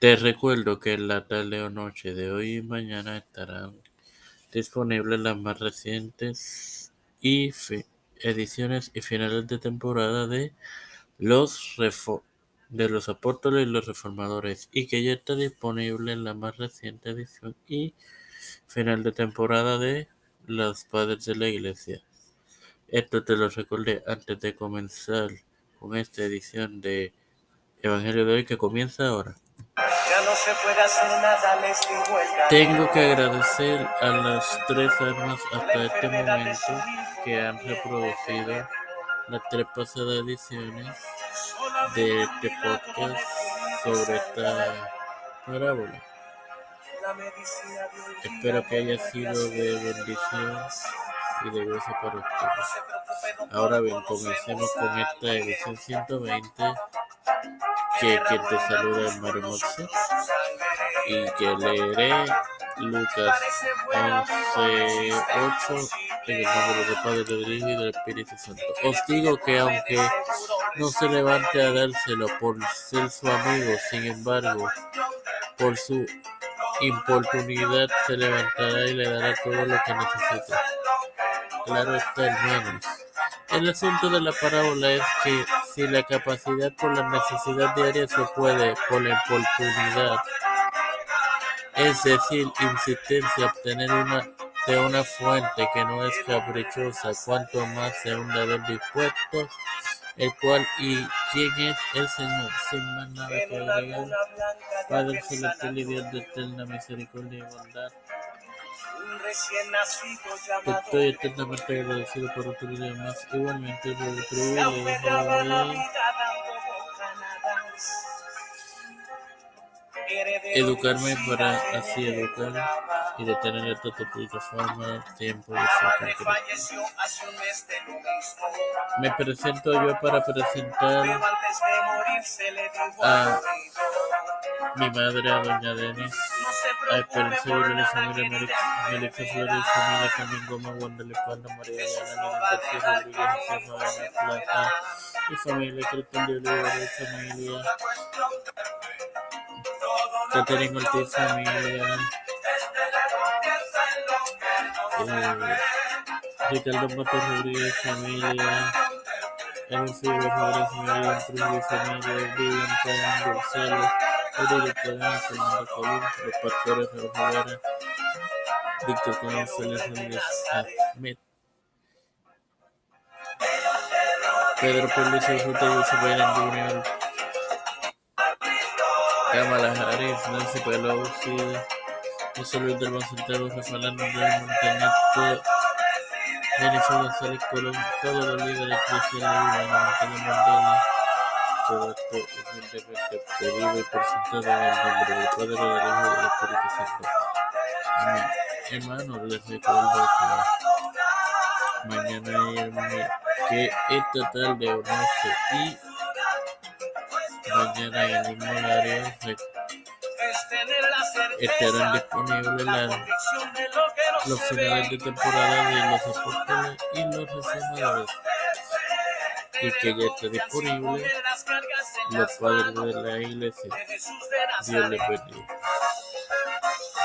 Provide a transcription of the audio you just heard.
Te recuerdo que en la tarde o noche de hoy y mañana estarán disponibles las más recientes ediciones y finales de temporada de los de los apóstoles y los reformadores y que ya está disponible en la más reciente edición y final de temporada de los padres de la iglesia. Esto te lo recordé antes de comenzar con esta edición de Evangelio de hoy que comienza ahora. Tengo que agradecer a las tres armas hasta este momento que han reproducido las tres pasadas ediciones de este podcast sobre esta parábola. Espero que haya sido de bendición y de gozo para ustedes. Ahora bien, comencemos con esta edición 120 que quien te saluda es Mario y que leeré Lucas 11, 8 en el nombre del Padre, del Hijo y del Espíritu Santo. Os digo que aunque no se levante a dárselo por ser su amigo, sin embargo, por su importunidad se levantará y le dará todo lo que necesita. Claro está, hermanos. El asunto de la parábola es que si la capacidad por la necesidad diaria se puede, por la importunidad, es decir, insistencia, obtener una de una fuente que no es caprichosa, cuanto más de un deber dispuesto, el cual y quién es el Señor, sin más nada que agregar, Padre celestial y Dios de eterna misericordia y bondad. Estoy eternamente agradecido por otro día más, igualmente por el de educarme para así educar y de tener esta plataforma tiempo de ser Me presento yo para presentar a mi madre, a doña Denis, a Esperanza de familia Melissa Flores, familia también Goma, Wanda Lepanda, María García Rodríguez, Plata, y familia de familia Catherine Ortiz, familia Ricardo Matos Rodríguez, familia Flores, familia Trujillo, familia Vivian González, Rodríguez Cadena, Fernando pastores de Rivera, Víctor González Rodríguez Ahmed, Pedro Pérez, Ruta José Biden Jr., Kamala Harris, Nancy Pelosi, José Luis del Centeno, Rafael Hernández Montañez, Jennifer González Colón, todos los líderes cristianos Antonio Mandela, todo esto humildemente pedido y presentado en el nombre del Padre, del Hijo y del Espíritu Santo. Amén. Hermanos, les recuerdo que mañana y que esta tarde o noche y mañana en el mismo horario estarán disponibles los finales de temporada de los apóstoles y los reformadores y que ya está disponible. Los padres de la iglesia. Dios les bendiga.